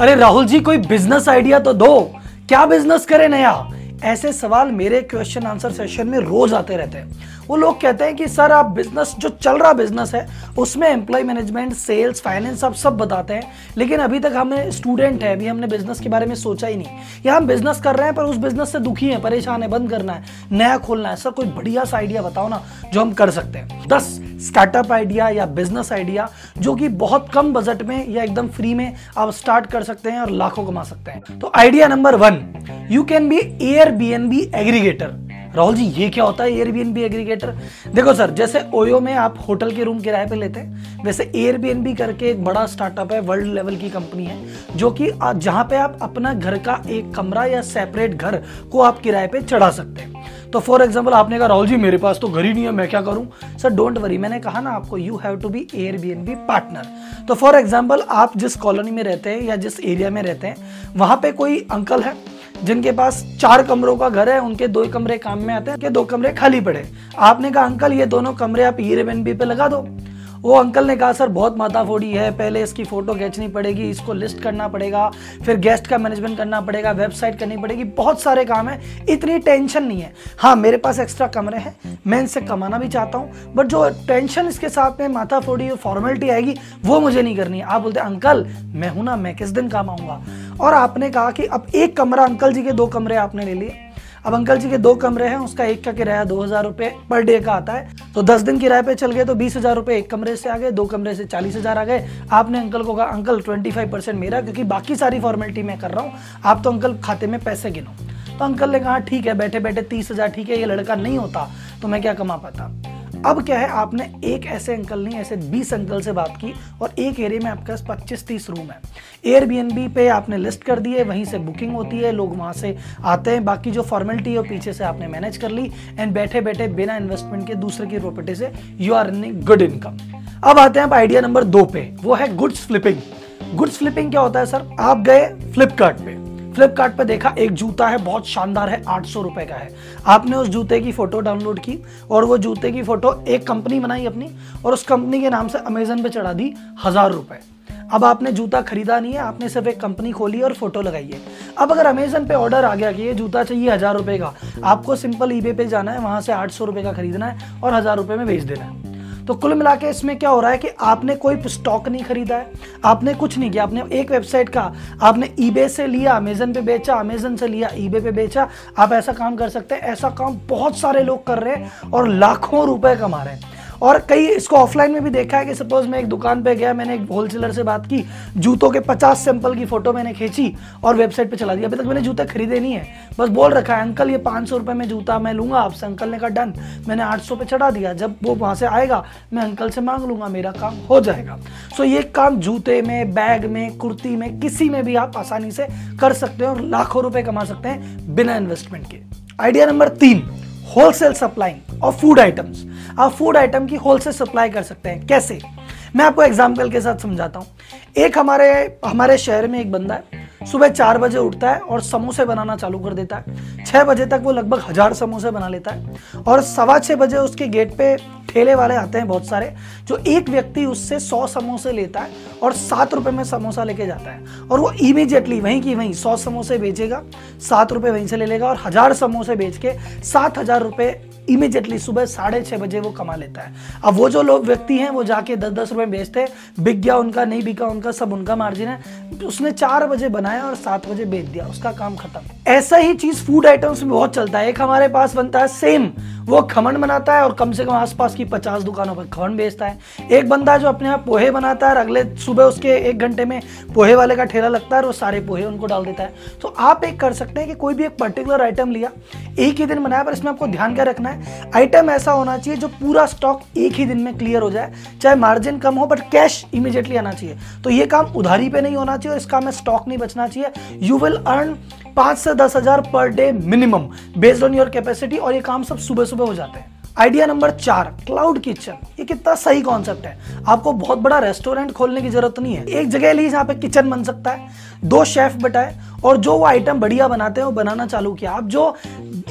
अरे राहुल जी, कोई business idea तो दो। क्या बिज़नेस करें नया? ऐसे सवाल मेरे क्वेश्चन आंसर सेशन में रोज आते रहते हैं। वो लोग कहते हैं कि, सर, आप बिज़नेस जो चल रहा बिज़नेस है उसमें एम्प्लॉय मैनेजमेंट सेल्स फाइनेंस आप सब बताते हैं। लेकिन अभी तक हमें स्टूडेंट है, अभी हमने बिज़नेस के बारे में सोचा ही नहीं। या हम बिज़नेस कर रहे हैं, पर उस बिज़नेस से दुखी हैं, परेशान है, बंद करना है, नया खोलना है। सर, कोई बढ़िया सा आइडिया बताओ ना, जो हम कर सकते हैं। दस स्टार्टअप आइडिया या बिज़नेस आइडिया जो कि बहुत कम बजट में या एकदम फ्री में आप स्टार्ट कर सकते हैं और लाखों कमा सकते हैं। तो idea number one you can be Airbnb aggregator Rahul ji, ये क्या होता है एयरबीएनबी एग्रीगेटर देखो सर, जैसे ओयो में आप होटल के रूम किराए पे लेते हैं, वैसे एयरबीएनबी करके एक बड़ा स्टार्टअप है वर्ल्ड लेवल की कंपनी है, जो कि जहाँ पे आप अपना घर का एक कमरा या सेपरेट घर को आप किराए पे चढ़ा सकते हैं। तो फॉर एग्ज़ाम्पल आपने कहा, राहुल जी, मेरे पास तो घर ही नहीं है, मैं क्या करूँ? सर डोंट वरी मैंने कहा ना आपको you have to be Airbnb partner तो फॉर एग्ज़ाम्पल आप जिस कॉलोनी में रहते हैं या जिस एरिया में रहते हैं, वहाँ पे कोई अंकल है? जिनके पास चार कमरों का घर है, उनके दो कमरे काम में आते हैं कि दो कमरे खाली पड़े आपने कहा, अंकल, ये दोनों कमरे आप ई पे लगा दो। वो अंकल ने कहा, सर, बहुत माता फोड़ी है, पहले इसकी फ़ोटो खींचनी पड़ेगी, इसको लिस्ट करना पड़ेगा, फिर गेस्ट का मैनेजमेंट करना पड़ेगा वेबसाइट करनी पड़ेगी, बहुत सारे काम है, इतनी टेंशन नहीं है। हाँ मेरे पास एक्स्ट्रा कमरे हैं, मैं इनसे कमाना भी चाहता हूँ बट जो टेंशन इसके साथ में माता फोड़ी और फॉर्मेलिटी आएगी, वो मुझे नहीं करनी आप बोलते अंकल, मैं हूँ ना, मैं किस दिन काम आऊँगा? और आपने कहा कि अब एक कमरा, अंकल जी के दो कमरे आपने ले लिए। अब अंकल जी के दो कमरे हैं, उसका एक का किराया दो हज़ार रुपए पर डे का आता है। तो दस दिन किराए पे चल गए तो बीस हज़ार रुपए एक कमरे से आ गए, दो कमरे से चालीस हज़ार आ गए। आपने अंकल को कहा, अंकल ट्वेंटी फाइव परसेंट मेरा, क्योंकि बाकी सारी फॉर्मेलिटी मैं कर रहा हूँ। आप तो अंकल खाते में पैसे गिनो। तो अंकल ने कहा, ठीक है बैठे बैठे तीस हज़ार, ठीक है, ये लड़का नहीं होता तो मैं क्या कमा पाता? अब क्या है, आपने एक ऐसे अंकल नहीं, ऐसे बीस अंकल से बात की और एक एरिया में आपके पास पच्चीस तीस रूम है। एयर पे आपने लिस्ट कर दिए वहीं से बुकिंग होती है, लोग वहाँ से आते हैं। बाकी जो फॉर्मेलिटी है पीछे से आपने मैनेज कर ली एंड बैठे बैठे बिना इन्वेस्टमेंट के दूसरे की प्रॉपर्टी से you are earning good income अब आते हैं आप आइडिया नंबर दो पे, वो है गुड्स फ्लिपिंग गुड्स फ्लिपिंग क्या होता है सर आप गए फ्लिपकार्ट फ्लिपकार्ट देखा, एक जूता है, बहुत शानदार है, आठ सौ रुपए का है। आपने उस जूते की फ़ोटो डाउनलोड की और वो जूते की फ़ोटो एक कंपनी बनाई अपनी और उस कंपनी के नाम से अमेजन पे चढ़ा दी हज़ार रुपए। अब आपने जूता खरीदा नहीं है, आपने सिर्फ़ एक कंपनी खोली और फ़ोटो लगाई है। अब अगर अमेजन पे ऑर्डर आ गया कि ये जूता चाहिए हज़ार रुपए का, आपको सिंपल ईबे पे जाना है, वहाँ से आठ सौ रुपए का खरीदना है और हज़ार रुपए में बेच देना है। तो कुल मिला के इसमें क्या हो रहा है कि आपने कोई स्टॉक नहीं खरीदा है, आपने कुछ नहीं किया, आपने एक वेबसाइट का, आपने ईबे से लिया अमेजन पे बेचा अमेजन से लिया ईबे पे बेचा, आप ऐसा काम कर सकते हैं, ऐसा काम बहुत सारे लोग कर रहे हैं और लाखों रुपए कमा रहे हैं। और कई इसको ऑफलाइन में भी देखा है कि सपोज़ मैं एक दुकान पे गया, मैंने एक होलसेलर से बात की, जूतों के 50 सैंपल की फ़ोटो मैंने खींची और वेबसाइट पे चला दिया। अभी तक मैंने जूते खरीदे नहीं है। बस बोल रखा है अंकल ये पाँच सौ रुपए में जूता मैं लूँगा, आपसे अंकल ने कहा डन मैंने आठ सौ पे चढ़ा दिया। जब वो वहाँ से आएगा, मैं अंकल से मांग लूँगा, मेरा काम हो जाएगा। सो ये काम जूते में बैग में, कुर्ती में, किसी में भी आप आसानी से कर सकते हैं और लाखों रुपए कमा सकते हैं बिना इन्वेस्टमेंट के। आइडिया नंबर तीन होलसेल सप्लाइंग और फ़ूड आइटम्स आप फ़ूड आइटम की होलसेल सप्लाई कर सकते हैं। कैसे? मैं आपको एग्ज़ाम्पल के साथ समझाता हूँ। एक हमारे हमारे शहर में एक बंदा है, सुबह चार बजे उठता है और समोसे बनाना चालू कर देता है। छह बजे तक वो लगभग हज़ार समोसे बना लेता है और सवा छह बजे उसके गेट पे ठेले वाले आते हैं बहुत सारे, जो एक व्यक्ति उससे सौ समोसे लेता है और सात रुपए में समोसा लेके जाता है। और वो इमीजिएटली वहीं की वहीं सौ समोसे बेचेगा, सात रुपए वहीं से ले लेगा और हज़ार समोसे बेच के सात हज़ार रुपए इमीजिएटली सुबह साढ़े छह बजे वो कमा लेता है। अब वो जो लोग व्यक्ति हैं, वो जाके दस दस रुपए बेचते हैं। बिक गया उनका, नहीं बिका उनका, सब उनका मार्जिन है। उसने चार बजे बनाया और सात बजे बेच दिया, उसका काम खत्म। ऐसा ही चीज़ फ़ूड आइटम्स में बहुत चलता है। एक हमारे पास बनता है सेम वो खमन बनाता है और कम से कम आसपास की पचास दुकानों पर खमन बेचता है। एक बंदा जो अपने आप पोहे बनाता है और अगले सुबह उसके एक घंटे में पोहे वाले का ठेला लगता है और वो सारे पोहे उनको डाल देता है। तो आप एक कर सकते हैं कि कोई भी एक पर्टिकुलर आइटम लिया, एक ही दिन बनाया, पर इसमें आपको ध्यान क्या रखना है? आइटम ऐसा होना चाहिए जो पूरा स्टॉक एक ही दिन में क्लियर हो जाए, चाहे मार्जिन कम हो बट कैश इमीजिएटली आना चाहिए। तो ये काम उधारी पे नहीं होना चाहिए और इसका में स्टॉक नहीं बचना चाहिए। यू विल अर्न पाँच से दस हज़ार per day minimum based on your capacity और ये काम सब सुबह सुबह हो जाते हैं। आइडिया नंबर चार क्लाउड किचन ये कितना सही कॉन्सेप्ट है। आपको बहुत बड़ा रेस्टोरेंट खोलने की ज़रूरत नहीं है। एक जगह ली जहाँ पे किचन बन सकता है, दो शेफ बैठाए और जो वो आइटम बढ़िया बनाते हैं, वो बनाना चालू किया। आप जो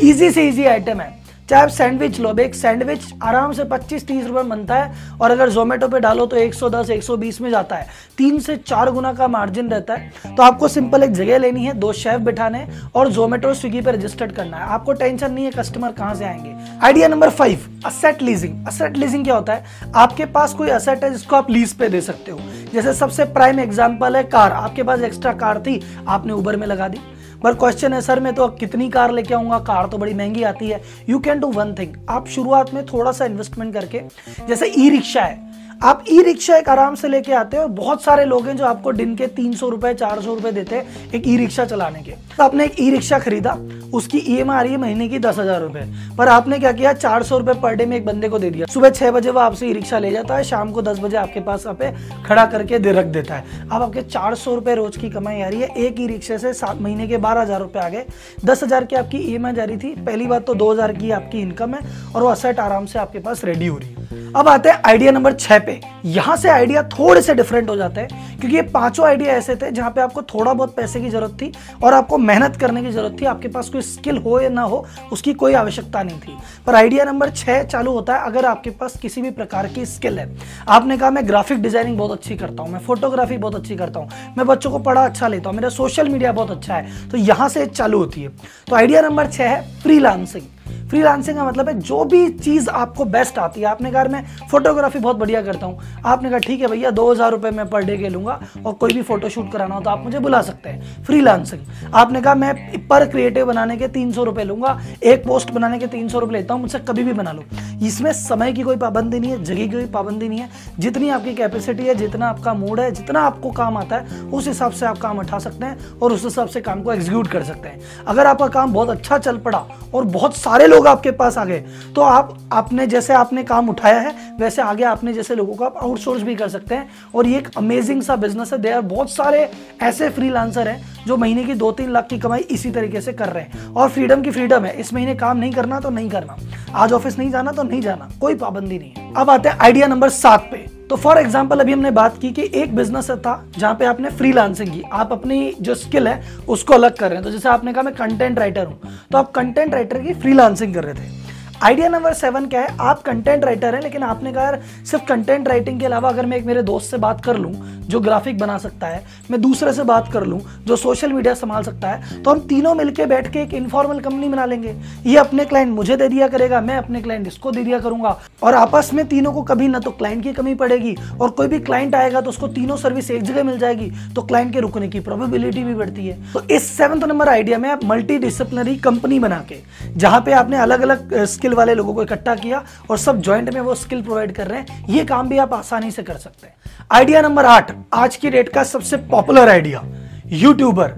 इजी से इजी आइटम है चाहे आप सैंडविच लो एक सैंडविच आराम से 25-30 रुपए बनता है और अगर जोमेटो पे डालो तो 110 120 में जाता है। तीन से चार गुना का मार्जिन रहता है। तो आपको सिंपल एक जगह लेनी है, दो शेफ बिठाने और जोमेटो स्विगी पे रजिस्टर्ड करना है। आपको टेंशन नहीं है, कस्टमर कहाँ से आएँगे। Idea number five asset leasing asset leasing क्या होता है? आपके पास कोई असेट है जिसको आप लीज पे दे सकते हो। जैसे सबसे प्राइम एग्ज़ाम्पल है कार। आपके पास एक्स्ट्रा कार थी, आपने उबर में लगा दी। पर क्वेश्चन है, सर, मैं तो कितनी कार लेके आऊँगा? कार तो बड़ी महँगी आती है. You can do one thing आप शुरुआत में थोड़ा सा इन्वेस्टमेंट करके, जैसे ई रिक्शा है, आप ई रिक्शा एक आराम से लेके आते हो बहुत सारे लोग हैं जो आपको दिन के तीन सौ रुपए, चार सौ रुपए देते हैं एक ई रिक्शा चलाने के। तो आपने एक ई रिक्शा खरीदा उसकी ई एम आ रही है महीने की दस हज़ार रुपए। पर आपने क्या किया? चार सौ रुपए पर डे में एक बंदे को दे दिया। सुबह छह बजे वो आपसे ई रिक्शा ले जाता है, शाम को दस बजे आपके पास पे खड़ा करके दे, रख देता है। अब आपके चार सौ रुपए रोज की कमाई आ रही है, एक ई रिक्शे से सात महीने के बारह हज़ार रुपए आ गए। दस हज़ार की आपकी ई आई जा रही थी, पहली बात तो दो हज़ार की आपकी इनकम है, और वो असेट आराम से आपके पास रेडी हो रही है। अब आते हैं आइडिया नंबर छह पे। यहाँ से आइडिया थोड़े से डिफरेंट हो जाते हैं, क्योंकि ये पाँचों आइडिया ऐसे थे जहाँ पे आपको थोड़ा बहुत पैसे की ज़रूरत थी और आपको मेहनत करने की ज़रूरत थी, आपके पास कोई स्किल हो या ना हो, उसकी कोई आवश्यकता नहीं थी। पर आइडिया नंबर छह चालू होता है अगर आपके पास किसी भी प्रकार की स्किल है। आपने कहा मैं ग्राफिक डिज़ाइनिंग बहुत अच्छी करता हूँ, मैं फोटोग्राफी बहुत अच्छी करता हूँ, मैं बच्चों को पढ़ा अच्छा लेता हूँ, मेरा सोशल मीडिया बहुत अच्छा है तो यहाँ से चालू होती है। तो आइडिया नंबर छह है फ्रीलांसिंग फ्रीलांसिंग का मतलब है जो भी चीज़ आपको बेस्ट आती है। आपने कहा मैं फोटोग्राफी बहुत बढ़िया करता हूँ। आपने कहा, ठीक है भैया, दो हज़ार रुपये मैं पर डे के लूँगा और कोई भी फ़ोटो शूट कराना हो तो आप मुझे बुला सकते हैं। फ्रीलांसिंग आपने कहा, मैं पर क्रिएटिव बनाने के तीन सौ रुपये लूँगा, एक पोस्ट बनाने के तीन सौ रुपये लेता हूँ, मुझसे कभी भी बना लो। इसमें समय की कोई पाबंदी नहीं है, जगह की कोई पाबंदी नहीं है। जितनी आपकी कैपेसिटी है, जितना आपका मूड है, जितना आपको काम आता है, उस हिसाब से आप काम उठा सकते हैं और उस हिसाब से काम को एग्जीक्यूट कर सकते हैं। अगर आपका काम बहुत अच्छा चल पड़ा और बहुत सारे लोग आपके पास आ गए। तो आप, आपने जैसे आपने काम उठाया है, वैसे आगे आपने जैसे लोगों को आप आउटसोर्स भी कर सकते हैं। और ये एक अमेजिंग सा बिज़नेस है। देर बहुत सारे ऐसे फ्रीलांसर हैं जो महीने की दो तीन लाख की कमाई इसी तरीके से कर रहे हैं। और फ्रीडम की फ्रीडम है। इस महीने काम नहीं करना तो नहीं करना। आज ऑफ़िस नहीं जाना तो नहीं जाना। कोई पाबंदी नहीं है। अब आते हैं आइडिया नंबर सात पे। तो फॉर एग्ज़ाम्पल अभी हमने बात की कि एक बिज़नेस था जहाँ पे आपने फ्रीलांसिंग की। आप अपनी जो स्किल है, उसको अलग कर रहे हैं। तो जैसे आपने कहा, मैं कंटेंट राइटर हूँ। तो आप कंटेंट राइटर की फ्रीलांसिंग कर रहे थे। आइडिया नंबर सेवन क्या है? आप कंटेंट राइटर हैं, लेकिन आपने कहा यार, सिर्फ़ कंटेंट राइटिंग के अलावा अगर मैं एक मेरे दोस्त से बात कर लूँ, जो ग्राफिक बना सकता है, मैं दूसरे से बात कर लूँ, जो सोशल मीडिया संभाल सकता है तो हम तीनों मिलकर बैठ के एक इनफॉर्मल कंपनी बना लेंगे। ये अपने क्लाइंट मुझे दे दिया करेगा, मैं अपने क्लाइंट इसको दे दिया करूँगा। और आपस में तीनों को कभी ना तो क्लाइंट की कमी पड़ेगी, और कोई भी क्लाइंट आएगा तो उसको तीनों सर्विस एक जगह मिल जाएगी तो क्लाइंट के रुकने की प्रोबेबिलिटी भी बढ़ती है। तो इस सेवंथ नंबर आइडिया में आप मल्टी कंपनी बना के, जहाँ पे आपने अलग अलग स्किल वाले लोगों को इकट्ठा किया और सब ज्वाइंट में वो स्किल प्रोवाइड कर रहे हैं। ये काम भी आप आसानी से कर सकते हैं। आइडिया नंबर आठ, आज की डेट का सबसे पॉपुलर आइडिया यूट्यूबर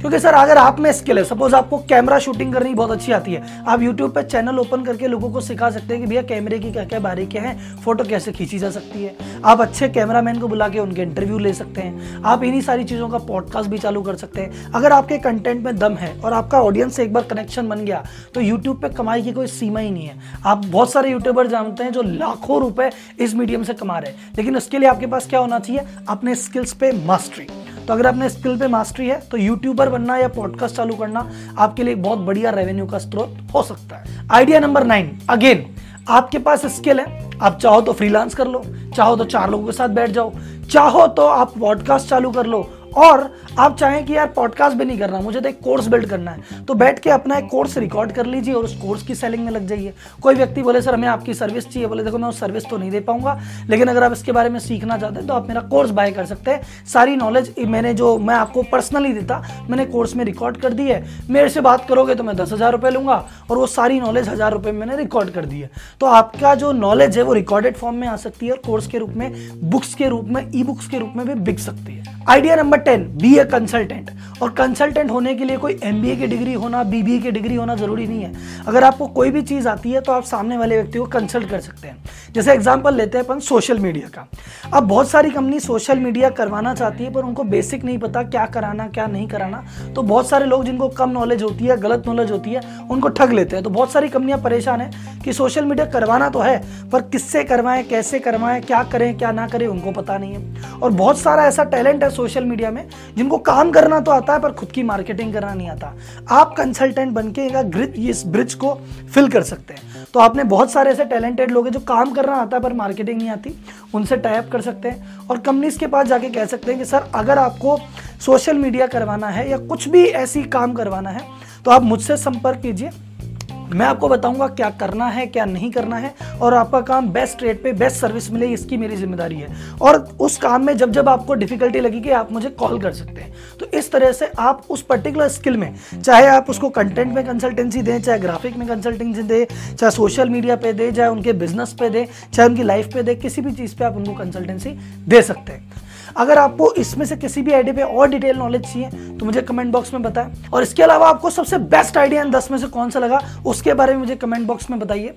क्योंकि सर, अगर आप में स्किल है सपोज़ आपको कैमरा शूटिंग करनी बहुत अच्छी आती है, आप यूट्यूब पर चैनल ओपन करके लोगों को सिखा सकते हैं कि भैया कैमरे की क्या क्या बारीकियाँ हैं फ़ोटो कैसे खींची जा सकती है। आप अच्छे कैमरामैन को बुला के उनके इंटरव्यू ले सकते हैं। आप इन्हीं सारी चीज़ों का पॉडकास्ट भी चालू कर सकते हैं। अगर आपके कंटेंट में दम है और आपका ऑडियंस से एक बार कनेक्शन बन गया तो यूट्यूब पर कमाई की कोई सीमा ही नहीं है। आप बहुत सारे यूट्यूबर जानते हैं जो लाखों रुपए इस मीडियम से कमा रहे हैं। लेकिन उसके लिए आपके पास क्या होना चाहिए? अपने स्किल्स पे मास्टरी तो अगर आपने स्किल पे मास्टरी है तो यूट्यूबर बनना या पॉडकास्ट चालू करना आपके लिए बहुत बढ़िया रेवेन्यू का स्रोत हो सकता है। आइडिया नंबर नाइन अगेन आपके पास स्किल है। आप चाहो तो फ्रीलांस कर लो, चाहो तो चार लोगों के साथ बैठ जाओ, चाहो तो आप पॉडकास्ट चालू कर लो और आप चाहें कि यार पॉडकास्ट भी नहीं करना, मुझे तो एक कोर्स बिल्ड करना है। तो बैठ के अपना एक कोर्स रिकॉर्ड कर लीजिए और उस कोर्स की सेलिंग में लग जाइए। कोई व्यक्ति बोले, सर, हमें आपकी सर्विस चाहिए। बोले, देखो, मैं उस सर्विस तो नहीं दे पाऊँगा, लेकिन अगर आप इसके बारे में सीखना चाहते हैं तो आप मेरा कोर्स बाय कर सकते हैं। सारी नॉलेज मैंने जो, मैं आपको पर्सनली देता, मैंने कोर्स में रिकॉर्ड कर दी है। मेरे से बात करोगे तो मैं दस हज़ार रुपये लूँगा और वो सारी नॉलेज हज़ार रुपये मैंने रिकॉर्ड कर दी है। तो आपका जो नॉलेज है वो रिकॉर्डेड फॉर्म में आ सकती है और कोर्स के रूप में बुक्स के रूप में ई बुक्स के रूप में भी बिक सकती है। Idea number ten be a consultant और कंसल्टेंट होने के लिए कोई एमबीए की डिग्री होना बीबीए की डिग्री होना ज़रूरी नहीं है। अगर आपको कोई भी चीज़ आती है तो आप सामने वाले व्यक्ति को कंसल्ट कर सकते हैं। जैसे एग्ज़ाम्पल लेते हैं अपन सोशल मीडिया का। अब बहुत सारी कंपनी सोशल मीडिया करवाना चाहती है, पर उनको बेसिक नहीं पता क्या कराना, क्या नहीं कराना। तो बहुत सारे लोग जिनको कम नॉलेज होती है, गलत नॉलेज होती है, उनको ठग लेते हैं। तो बहुत सारी कंपनियाँ परेशान है कि सोशल मीडिया करवाना तो है, पर किससे करवाएँ, कैसे करवाएँ, क्या करें, क्या ना करें, उनको पता नहीं है। और बहुत सारा ऐसा टैलेंट है सोशल मीडिया में, जिनको काम करना तो आता है, पर खुद की मार्केटिंग करना नहीं आता। आप कंसल्टेंट बन के इस ब्रिज को फिल कर सकते हैं। तो आपने बहुत सारे ऐसे टैलेंटेड लोग हैं जो काम करना आता है, पर मार्केटिंग नहीं आती। उनसे टाइप कर सकते हैं और कंपनीज़ के पास जाके कह सकते हैं कि, सर, अगर आपको सोशल मीडिया करवाना है या कुछ भी ऐसी काम करवाना है तो आप मुझसे संपर्क कीजिए। मैं आपको बताऊँगा क्या करना है, क्या नहीं करना है, और आपका काम बेस्ट रेट पे बेस्ट सर्विस मिले, इसकी मेरी ज़िम्मेदारी है। और उस काम में जब जब आपको डिफिकल्टी लगी कि आप मुझे कॉल कर सकते हैं तो इस तरह से आप उस पर्टिकुलर स्किल में, चाहे आप उसको कंटेंट में कंसल्टेंसी दें, चाहे ग्राफिक में कंसल्टेंसी दें, चाहे सोशल मीडिया पे दें, चाहे उनके बिज़नेस पे दें, चाहे उनकी लाइफ पे दें, किसी भी चीज़ पे आप उनको कंसल्टेंसी दे सकते हैं। अगर आपको इसमें से किसी भी आइडिया पे और डिटेल नॉलेज चाहिए तो मुझे कमेंट बॉक्स में बताएँ। और इसके अलावा आपको सबसे बेस्ट आइडिया इन दस में से कौन सा लगा, उसके बारे में मुझे कमेंट बॉक्स में बताइए।